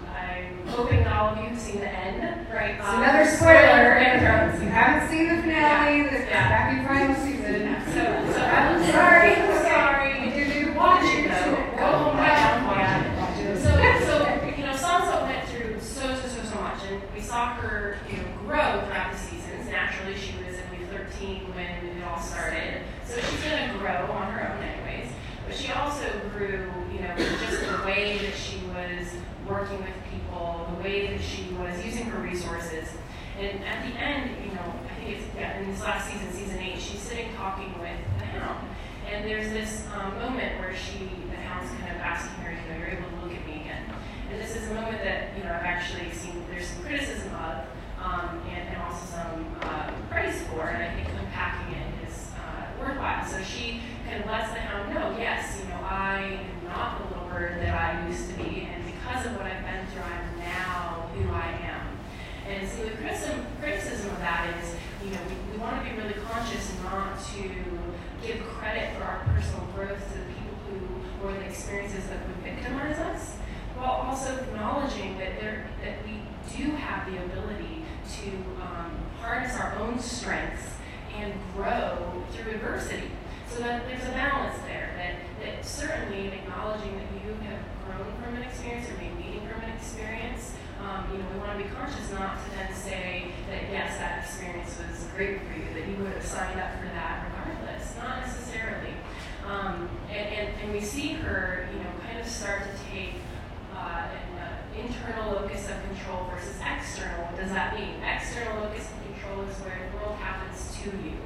hoping that all of you have seen the end. Right. It's Um, another spoiler. If you haven't seen the finale, the Yeah. happy final season. So, so I'm sorry. I'm sorry. You do need Watch it though. Go home now and watch Yeah, it. So, so you know, Sansa went through so, so, so, so much, and we saw her, you know, grow throughout the seasons. Naturally, she was, only 13 when it all started, so she's gonna grow on her own, anyways. But she also grew, you know, just the way that she was working with people, the way that she was using her resources. And at the end, you know, I think it's yeah, in this last season, season eight, she's sitting talking with the hound. And there's this um, moment where she, the hound's kind of asking her, you know, you're able to look at me again. And this is a moment that, you know, I've actually seen, there's some criticism of, um, and, and also some uh, praise for, and I think unpacking it is uh, worthwhile. So she kind of lets the hound know, yes, you know, I am not the little bird that I used to be, and because of what I've been through, I'm now who I am. And see, the criticism, criticism of that is, you know, we, we want to be really conscious not to give credit for our personal growth to the people who or the experiences that would victimize us, while also acknowledging that there that we do have the ability to um, harness our own strengths and grow through adversity. So that there's a balance there. That that certainly acknowledging that you have grown from an experience or maybe leading from an experience. Um, you know, we want to be conscious not to then say that yes, that experience was great for you, that you would have signed up for that regardless. Not necessarily. Um, and, and, and we see her, you know, kind of start to take uh, an uh, internal locus of control versus external. What does that mean? External locus of control is where the world happens to you.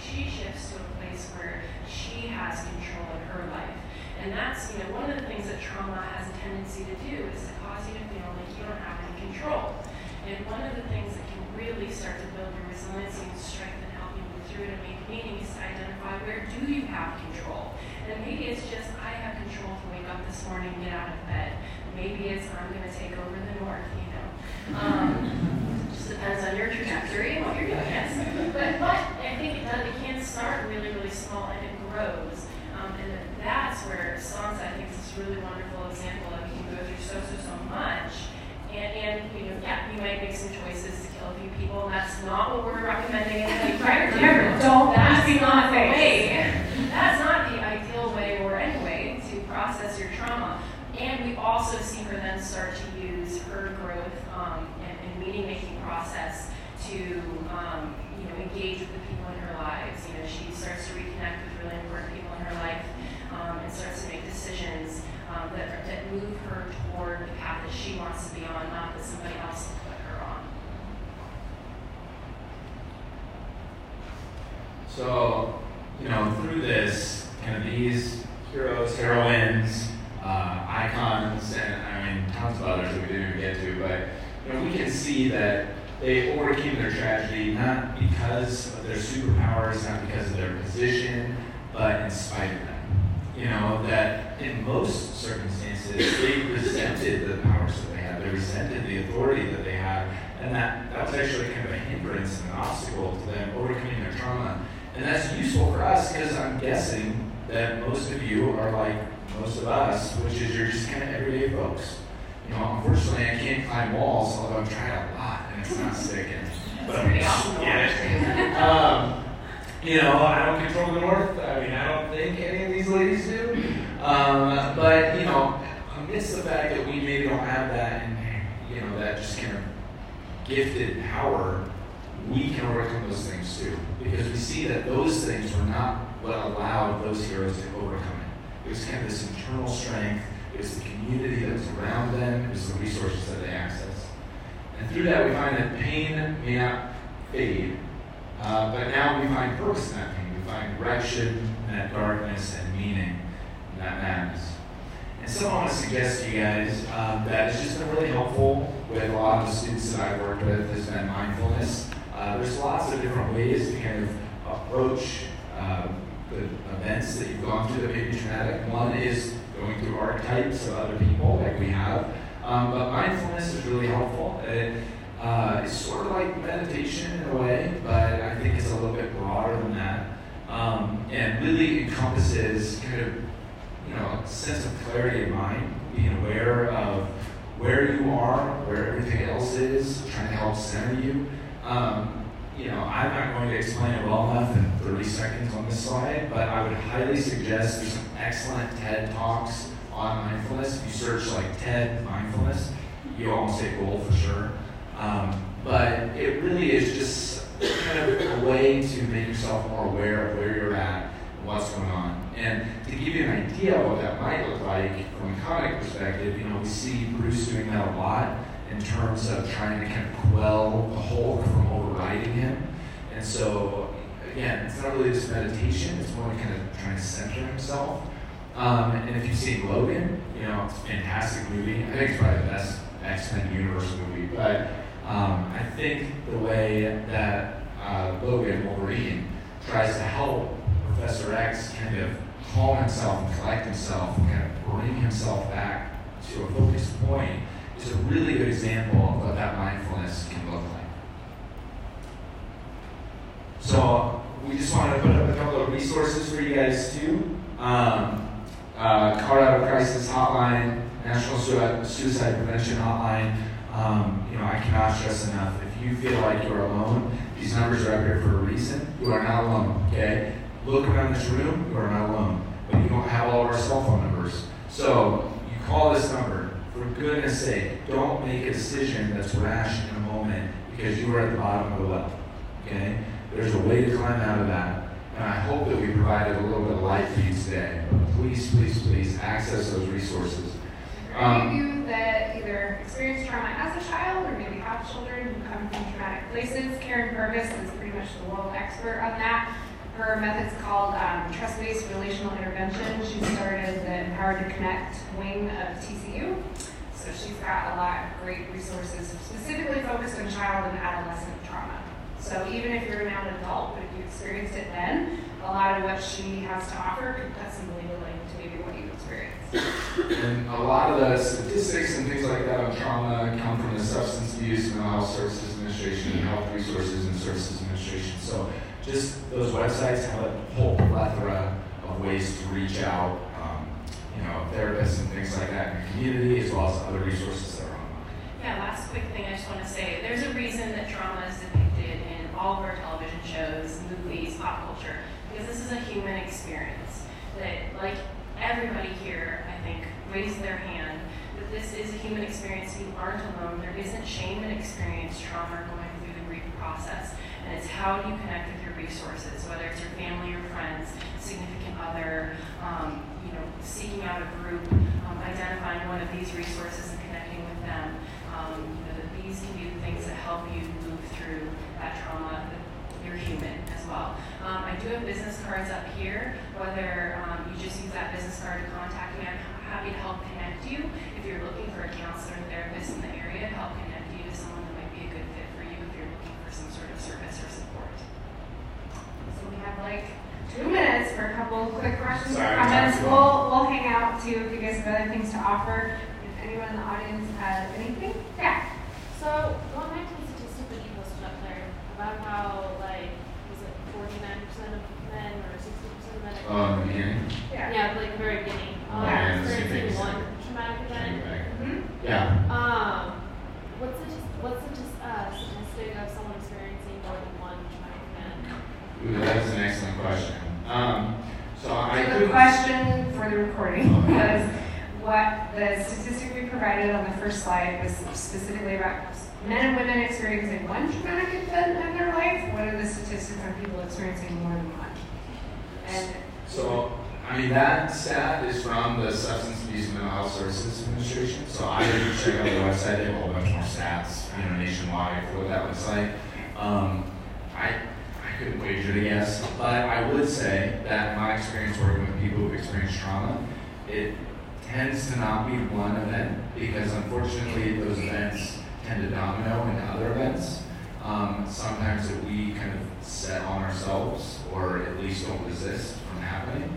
She shifts to a place where she has control in her life. And that's, you know, one of the things that trauma has a tendency to do is to cause you to feel like you don't have any control. And one of the things that can really start to build your resiliency and strength and help you move through it and make meaning is to identify where do you have control. And maybe it's just I have control to wake up this morning and get out of bed. Maybe it's I'm going to take over the north, you know. Um, just depends on your trajectory and what you're doing, yes. But, but I think it, does, it can start really, really small and it grows. Um, and that's where Sansa, I think, is this really wonderful example of you can go through so, so, so much. And, and you know, yeah, you might make some choices to kill a few people, and that's not what we're recommending in the prior Remember, don't That's not the way. That's not the ideal way or any way to process your trauma. And we also see her then start to use her growth um, and, and meaning-making process to um, you know engage with the people in her lives. You know, she starts to reconnect with really important people in her life um, and starts to make decisions um, that, that move her toward the path that she wants to be on, not that somebody else put her on. So, you know, through this, kind of these heroes, heroines, uh, icons, and I mean, tons of others that we didn't even get to, but, you know, we can see that they overcame their tragedy not because of their superpowers, not because of their position, but in spite of them. You know, that in most circumstances, they resented the powers that they had, they resented the authority that they had, and that, that's actually kind of a hindrance and an obstacle to them overcoming their trauma. And that's useful for us because I'm guessing that most of you are like most of us, which is you're just kind of everyday folks. You know, unfortunately, I can't climb walls, although I've tried a lot and it's not sticking. But I'm yeah. um, you know, I don't control the north. I mean, I don't think any of these ladies do. Um, but you know, amidst the fact that we maybe don't have that, and you know, that just kind of gifted power, we can overcome those things too. Because we see that those things were not what allowed those heroes to overcome it. It was kind of this internal strength, it was the community that was around them, it was the resources that they accessed. And through that, we find that pain may not fade, uh, but now we find purpose in that pain. We find direction in that darkness and meaning in that madness. And so I want to suggest to you guys um, that it's just been really helpful with a lot of the students that I've worked with has been mindfulness. Uh, there's lots of different ways to kind of approach uh, the events that you've gone through that may be traumatic. One is going through archetypes of other people, like we have. Um, but mindfulness is really helpful. Uh, it's sort of like meditation in a way, but I think it's a little bit broader than that. Um, and really encompasses kind of, you know, a sense of clarity of mind, being aware of where you are, where everything else is, trying to help center you. Um, you know, I'm not going to explain it well enough in 30 seconds on this slide, but I would highly suggest there's some excellent TED Talks on mindfulness. If you search like TED mindfulness, you'll almost hit gold for sure. Um, but it really is just kind of a way to make yourself more aware of where you're at and what's going on. And to give you an idea of what that might look like from a comic perspective, you know, we see Bruce doing that a lot in terms of trying to kind of quell the Hulk from overriding him. And so, again, it's not really just meditation, it's more kind of trying to center himself. Um, and if you've seen Logan, you know, it's a fantastic movie. I think it's probably the best X Men universe movie. But um, I think the way that uh, Logan Wolverine tries to help Professor X kind of calm himself and collect himself and kind of bring himself back to a focused point is a really good example of what that mindfulness can look like. So we just wanted to put up a couple of resources for you guys too. Um, uh, Colorado Crisis Hotline, National Suicide Prevention Hotline. Um, you know, I cannot stress enough. If you feel like you're alone, these numbers are up here for a reason. You are not alone. Okay, look around this room. You are not alone. But you don't have all of our cell phone numbers. So you call this number. For goodness sake, don't make a decision that's rash in a moment because you are at the bottom of the well. Okay? There's a way to climb out of that. And I hope that we provided a little bit of light for you today. But please, please, please access those resources. For either experienced trauma as a child or maybe have children who come from traumatic places, Karyn Purvis is pretty much the world expert on that. Her method's called um, trust-based relational intervention. She started the Empowered to Connect wing of TCU. So she's got a lot of great resources specifically focused on child and adolescent trauma. So even if you're now an adult, but if you experienced it then, a lot of what she has to offer could really link to maybe what you experienced. And a lot of the statistics and things like that on trauma come from the Substance Abuse and Mental Health Services Administration and Health Resources and Services Administration. So just those websites have a whole plethora of ways to reach out, um, you know, therapists and things like that in your community, as well as other resources that are online. Yeah, last quick thing I just want to say. There's a reason that trauma is depicted in all of our television shows, movies, pop culture, because this is a human experience. That, like everybody here, I think, raised their hand, that this is a human experience. You aren't alone. There isn't shame in experience trauma going through the grief process. And it's how you connect with your resources, whether it's your family or friends, significant other, um, you know, seeking out a group, um, identifying one of these resources and connecting with them. Um, you know, that these can be the things that help you move through that trauma. You're human as well. Um, I do have business cards up here. Whether you just use that business card to contact me, I'm happy to help connect you. If you're looking for a counselor or therapist in the area, to help connect you to someone that might be a good fit for you if you're looking for some sort of service or support. So we have like two minutes for a couple quick questions or Sorry, comments. to. We'll, we'll hang out too if you guys have other things to offer. If anyone in the audience has anything, yeah. So going back to the statistic that you posted up there about how like was it forty nine percent of men or sixty percent of men Um. Yeah. yeah like the very beginning um, Yeah, and the same experiencing one traumatic event. Mhm. Yeah. Um, what's the what's the uh, statistic of someone experiencing more than one traumatic event? Ooh, that's an excellent question. Um, so I So the couldn't. question for the recording was what the statistic we provided on the first slide was specifically about men and women experiencing one traumatic event in their life. What are the statistics on people experiencing more than one? And So I mean, that stat is from the Substance Abuse and Mental Health Services Administration. So I didn't check out the website. They have a whole bunch more stats, you know, nationwide for what that looks like. Um, I I couldn't wager to guess, but I would say that my experience working with people who've experienced trauma, it tends to not be one event because unfortunately those events tend to domino into other events. Um, sometimes that we kind of set on ourselves or at least don't resist happening.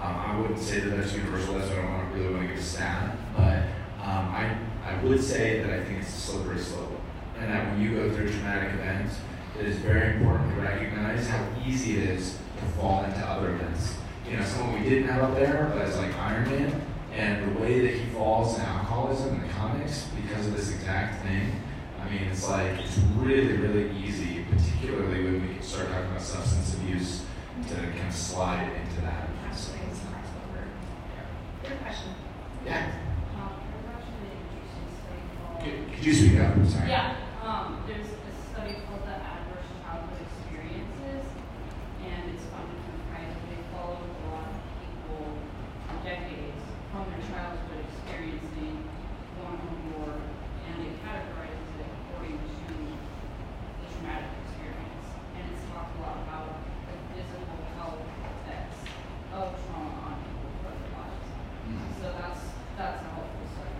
Um, I wouldn't say that that's universal, I don't want to really want to give a stat, but um, I, I would say that I think it's a slippery slope. And that when you go through traumatic event, it is very important to recognize how easy it is to fall into other events. You know, someone we didn't have up there, but it's like Iron Man, and the way that he falls in alcoholism in the comics because of this exact thing. I mean, it's like, it's really, really easy, particularly when we start talking about substance abuse, to kind of slide into that. Absolutely, it's not over. Good question. Yeah. Um, there's actually an interesting study called. Could, could you speak up? Sorry. Yeah, um, there's a study called the Adverse Childhood Experiences, and it's funded from France. They followed a lot of people for decades from their childhood experiencing one or more, and they categorized it according to the traumatic experience. And it's talked a lot about the physical health effects of trauma on people for their lives. So that's, that's a helpful study.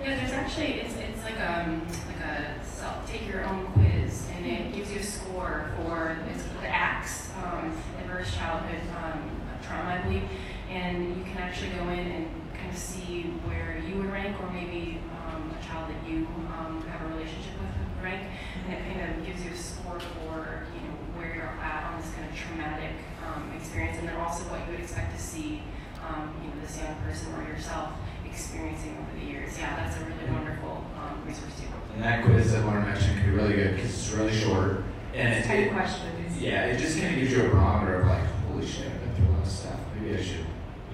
Yeah, there's actually it's it's like um like a self take your own quiz and it gives you a score for it's the ACTS um, adverse childhood um, trauma I believe and you can actually go in and kind of see where you would rank or maybe um, a child that you um, have a relationship with would rank and it kind of gives you a score for you know where you're at on this kind of traumatic um, experience and then also what you would expect to see um, you know this young person or yourself experiencing over the years. Yeah, that's a really wonderful um, resource too. And that quiz that Lauren mentioned can be really good because it's really short. And It's it, a it, tight question. It's- yeah, it just kind of gives you a barometer of like, holy shit, I've been through a lot of stuff. Maybe I should,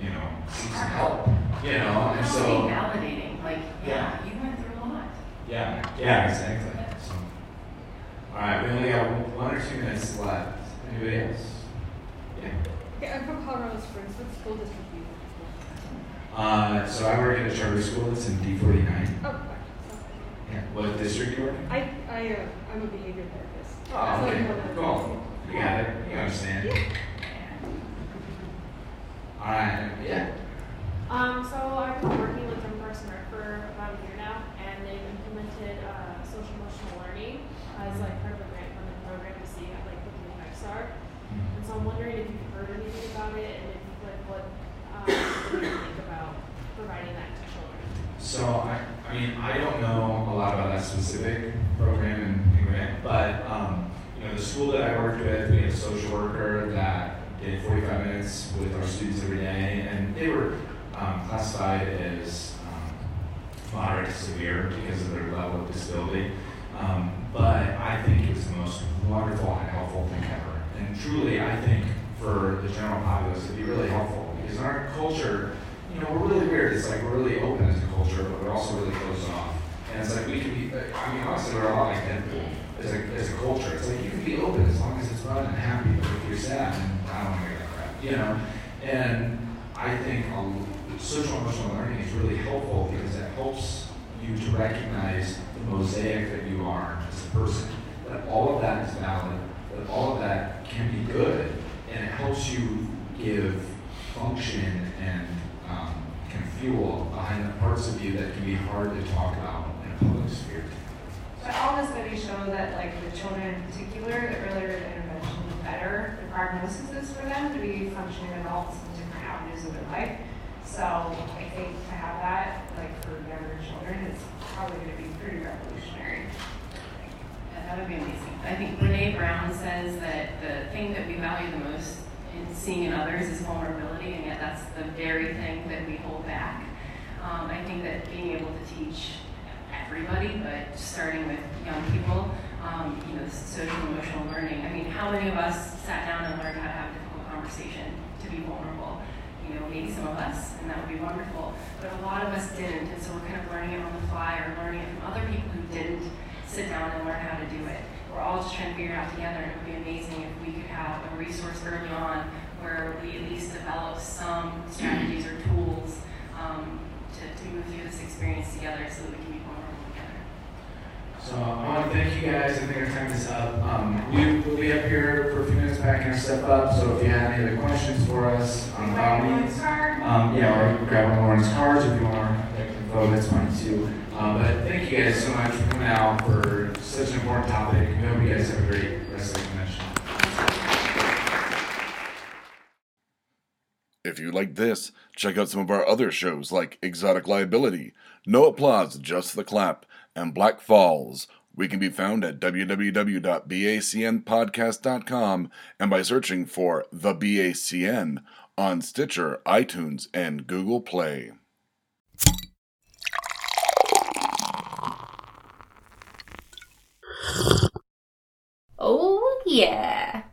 you know, seek some help. You know, and It's so. really validating. Like, yeah, you went through a lot. Yeah, yeah, exactly. So, all right, we only got one or two minutes left. Anybody else? Yeah. Okay, I'm from Colorado Springs. What school district do you work Uh, so I work at a charter school that's in D49. Oh, okay. Yeah. What district do you work in? I, I, uh, I'm a behavior therapist. Oh, I'm okay. more than- Cool. You got it. You understand. Yeah. All right. Yeah. Um, so I've been working with them Parks for about a year now, and they've implemented uh, social emotional learning as like part of a grant funded program to see how like what the effects are. So I'm wondering if you've heard anything about it, and if like what um, you think about providing that to children? So I, I mean, I don't know a lot about that specific program and, and grant, but um, you know, the school that I worked with, we had a social worker that did 45 minutes with our students every day, and they were um, classified as um, moderate to severe because of their level of disability. Um, but I think it was the most wonderful and helpful thing ever. And truly, I think for the general populace, it'd be really helpful because in our culture, you know, we're really weird. It's like we're really open as a culture, but we're also really closed off. And it's like we can be, I mean, honestly, we're a lot like Deadpool as a, as a culture. It's like you can be open as long as it's fun and happy, but if you're sad, I don't want to that crap, you know? And I think um, social emotional learning is really helpful because it helps you to recognize the mosaic that you are as a person. That all of that is valid, that all of that can be good, and it helps you give function and um, fuel behind the parts of you that can be hard to talk about in a public sphere. But all the studies show that, like, the children in particular, the earlier the intervention, the better the prognosis is for them to be functioning adults in different avenues of their life. So I think to have that, like, for younger children, is probably going to be pretty revolutionary. That would be amazing. I think Brene Brown says that the thing that we value the most in seeing in others is vulnerability, and yet that's the very thing that we hold back. Um, I think that being able to teach everybody, but starting with young people, um, you know, social emotional learning. I mean, how many of us sat down and learned how to have a difficult conversation, to be vulnerable? You know, maybe some of us, and that would be wonderful. But a lot of us didn't, and so we're kind of learning it on the fly or learning it from other people who didn't sit down and learn how to do it. We're all just trying to figure it out together, and it would be amazing if we could have a resource early on where we at least develop some strategies or tools um, to, to move through this experience together so that we can be vulnerable together. So I want to thank you guys. I think our time is up. Um, we will be up here for a few minutes backing our step up. So if you have any other questions for us, um, by all means, um, yeah, or grab one of Lauren's cards if you want to vote. That's fine too. Um, but thank you guys so much for coming out for such an important topic. We hope you guys have a great rest of the convention. If you like this, check out some of our other shows like Exotic Liability, No Applause, Just the Clap, and Black Falls. We can be found at www.bacnpodcast.com and by searching for The BACN on Stitcher, iTunes, and Google Play. Yeah.